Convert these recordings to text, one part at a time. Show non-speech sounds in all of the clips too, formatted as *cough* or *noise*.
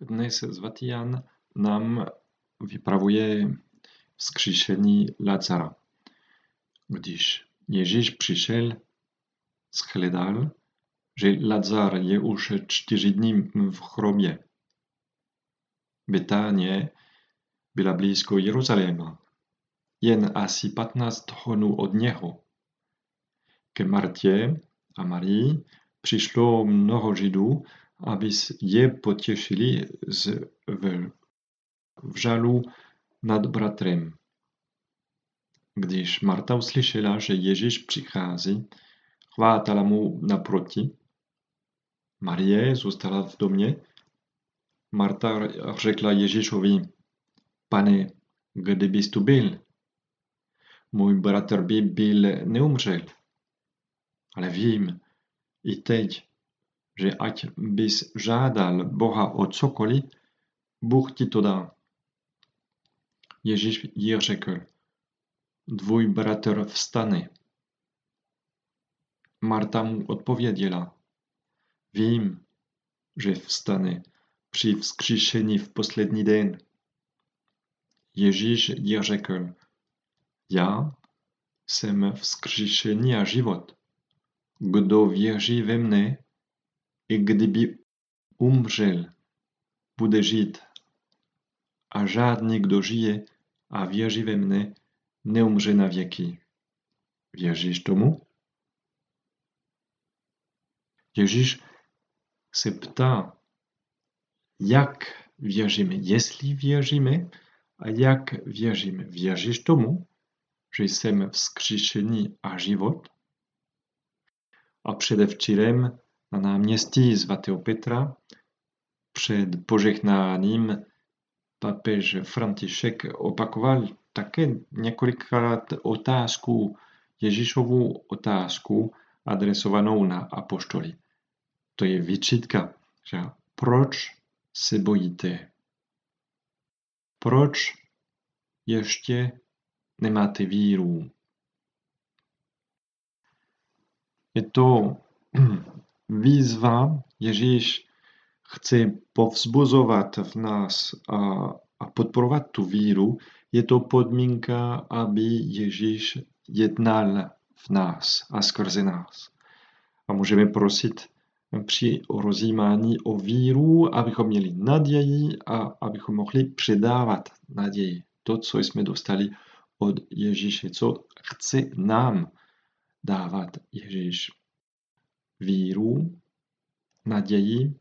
Dnes svatý Jan nám vypravuje vzkříšení Lazara. Když Ježíš přišel, shledal, že Lazar je už čtyři dny v chrobě. Betánie byla blízko Jeruzaléma, jen asi 15 honů od něho. Ke Martě a Marii přišlo mnoho Židů aby je potěšili z v žalu nad bratrem. Když Marta uslyšela, že Ježíš přichází, chvátala mu naproti. Marie zůstala v domě. Marta řekla Ježíšovi, pane, kdybys tu byl, můj bratr by byl neumřel. Ale vím, i teď, že ať bys žádal Boha o cokoliv, Bůh ti to dá. Ježíš jí řekl, tvůj bratr vstane. Marta mu odpověděla, vím, že vstane při vzkříšení v poslední den. Ježíš jí řekl, já jsem vzkříšení a život. Kdo věří ve mne, i kdyby umřel, bude žít. A žádný, kdo žije a věří ve mne, neumře na věky. Věříš tomu? Ježíš se ptá, jak věříme, jestli věříme a jak věříme. Věříš tomu, že jsem vzkříšený a život? A předevčírem na náměstí svatého Petra před požehnáním papež František opakoval také několikrát otázku, Ježíšovu otázku adresovanou na apoštoly. To je vyčítka, že proč se bojíte? Proč ještě nemáte víru? Je to *clears throat* výzva Ježíš chce povzbuzovat v nás a, a podporovat tu víru, je to podmínka, aby Ježíš jednal v nás a skrze nás. A můžeme prosit při rozjímání o víru, abychom měli naději a abychom mohli předávat naději. To, co jsme dostali od Ježíše, co chce nám dávat Ježíš víru, naději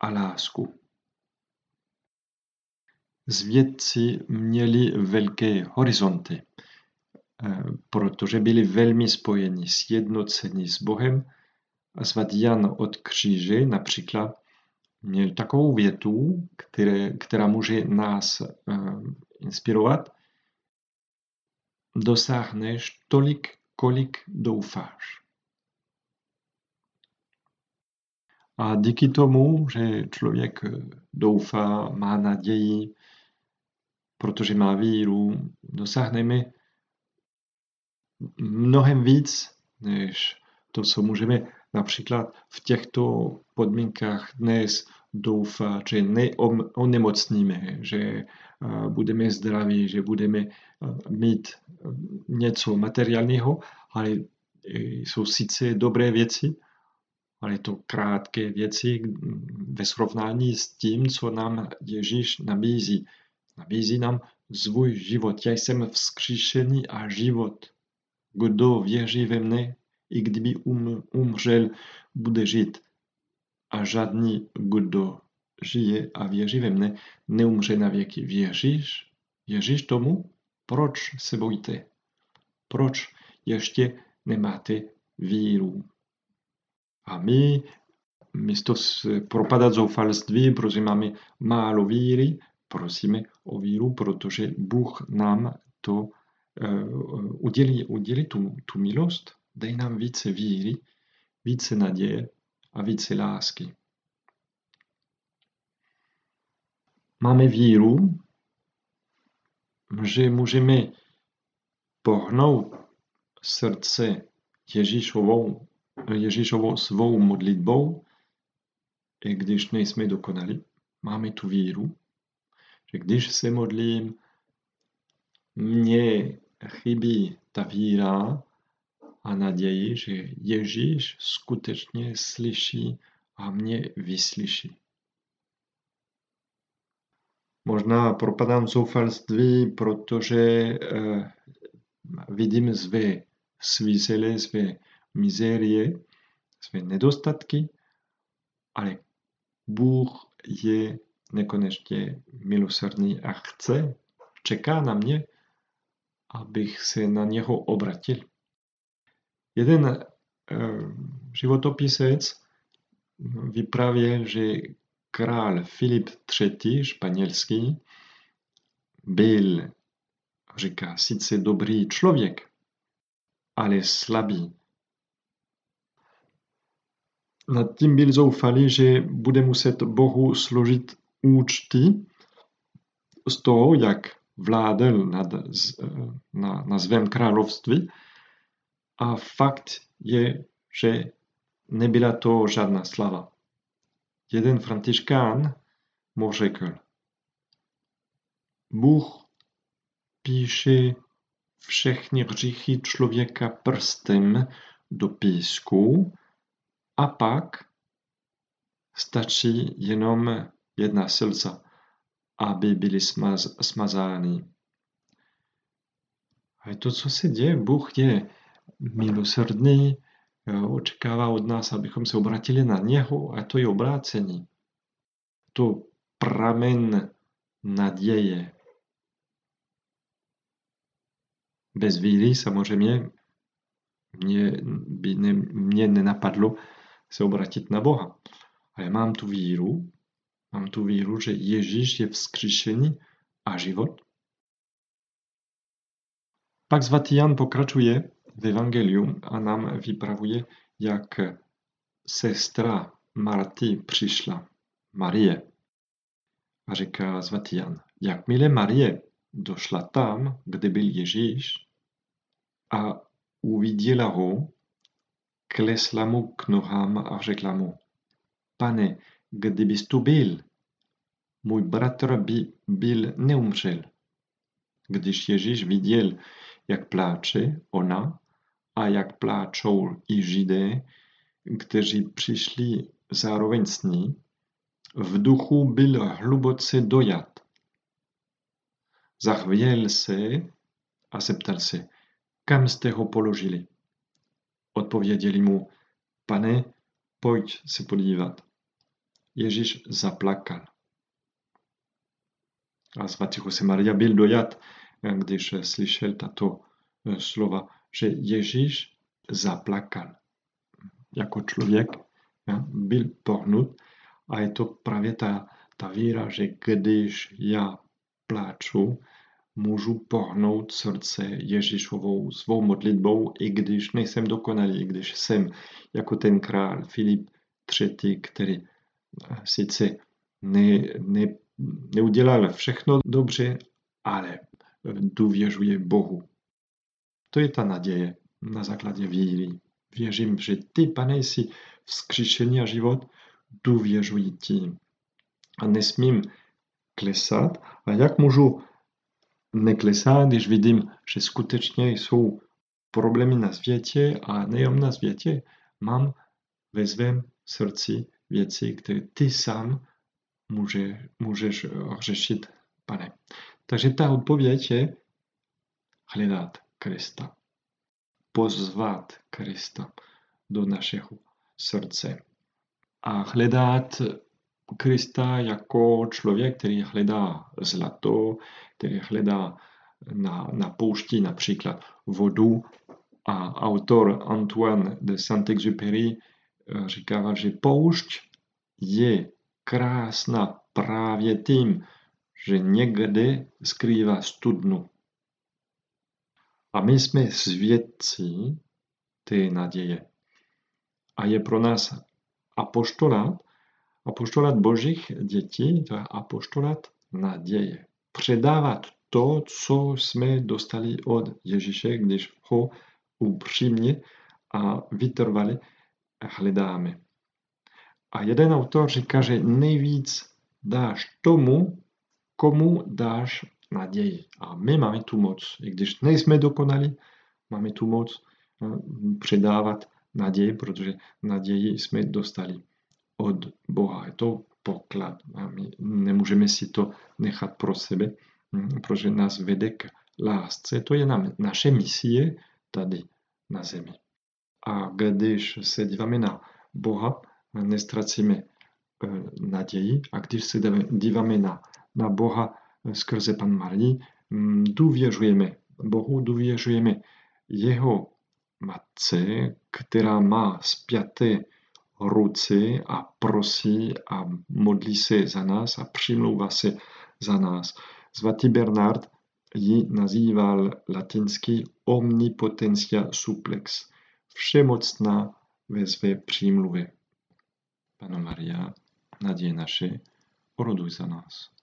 a lásku. Zvědci měli velké horizonty, eh, protože byli velmi spojeni, sjednoceni s Bohem. Jan od kříže například měl takovou větu, které, která může nás uh, inspirovat. Dosáhneš tolik, kolik doufáš. A díky tomu, že člověk doufá, má naději, protože má víru, dosáhneme mnohem víc, než to, co můžeme například v těchto podmínkách dnes doufat, že neonemocníme, že budeme zdraví, že budeme mít něco materiálního, ale jsou sice dobré věci, ale to krátké věci ve srovnání s tím, co nám Ježíš nabízí. Nabízí nám svůj život. Já jsem vzkříšený a život. Kdo věří ve mne, i kdyby um, umřel, bude žít. A žádný, kdo žije a věří ve mne, neumře na věky. Věříš? Věříš tomu? Proč se bojíte? Proč ještě nemáte víru? A my, místo propadat zoufalství, máme málo víry, prosíme o víru, protože Bůh nám to uh, udělí, udělí tu, tu milost, dej nám více víry, více naděje a více lásky. Máme víru, že můžeme pohnout srdce Ježíšovou Ježíšovou svou modlitbou, i když nejsme dokonali. máme tu víru, že když se modlím, mně chybí ta víra a naději, že Ježíš skutečně slyší a mě vyslyší. Možná propadám zoufalství, protože eh, vidím své svízele, své mizérie, své nedostatky, ale Bůh je nekonečně milosrdný a chce, čeká na mě, abych se na něho obratil. Jeden eh, životopisec vyprávěl, že král Filip III. španělský byl, říká, sice dobrý člověk, ale slabý. Nad tím byl zoufalý, že bude muset Bohu složit účty z toho, jak vládl nad, na, na svém království. A fakt je, že nebyla to žádná slava. Jeden františkán mu řekl, Bůh píše všechny hříchy člověka prstem do písku a pak stačí jenom jedna slza, aby byly smaz, smazány. A to, co se děje, Bůh je milosrdný, očekává od nás, abychom se obratili na něho a to je obrácení. To pramen naděje. Bez víry samozřejmě mě by ne, mě nenapadlo se obratit na Boha. Ale mám tu víru, mám tu víru, že Ježíš je vzkříšený a život. Pak svatý Jan pokračuje v Evangelium a nám vypravuje, jak sestra Marty přišla, Marie. A říká svatý Jan, jakmile Marie došla tam, kde byl Ježíš a uviděla ho, klesla mu k nohám a řekla mu, pane, kdybys tu byl, můj bratr by byl neumřel. Když Ježíš viděl, jak pláče ona a jak pláčou i Židé, kteří přišli zároveň s ní, v duchu byl hluboce dojat. Zachvěl se a zeptal se, kam jste ho položili. Odpověděli mu, pane, pojď se podívat. Ježíš zaplakal. A svatý Jose Maria byl dojat, když slyšel tato eh, slova, že Ježíš zaplakal. Jako člověk byl pohnut a je to právě ta, ta víra, že když já pláču, můžu pohnout srdce Ježíšovou svou modlitbou, i když nejsem dokonalý, i když jsem jako ten král Filip III., který eh, sice ne, ne, neudělal všechno dobře, ale důvěřuje Bohu. To je ta naděje na základě víry. Věřím, že ty, pane, jsi vzkříšení a život, důvěřuji ti. A nesmím klesat. A jak můžu neklesat, když vidím, že skutečně jsou problémy na světě a nejen na světě, mám ve svém srdci věci, které ty sám může, můžeš řešit, pane. Takže ta odpověď je hledat Krista. Pozvat Krista do našeho srdce. A hledat Krista jako člověk, který hledá zlato, který hledá na, na poušti například vodu. A autor Antoine de Saint-Exupéry eh, říká, že poušť je krásná právě tím, že někde skrývá studnu. A my jsme svědci té naděje. A je pro nás apoštolát, apoštolát božích dětí, to je apoštolát naděje. Předávat to, co jsme dostali od Ježíše, když ho upřímně a vytrvali hledáme. A jeden autor říká, že nejvíc dáš tomu, komu dáš naději. A my máme tu moc, i když nejsme dokonali, máme tu moc eh, předávat naději, protože naději jsme dostali od Boha. Je to poklad a my nemůžeme si to nechat pro sebe, hm, protože nás vede k lásce. To je naše misie tady na zemi. A když se díváme na Boha, nestracíme eh, naději a když se díváme na, na Boha eh, skrze Pan Marii, hm, důvěřujeme Bohu, důvěřujeme jeho matce, která má zpěté ruce a prosí a modlí se za nás a přimlouvá se za nás. Svatý Bernard ji nazýval latinsky omnipotencia suplex, všemocná ve své přímluvě. Pano Maria, naděje naše, oroduj za nás.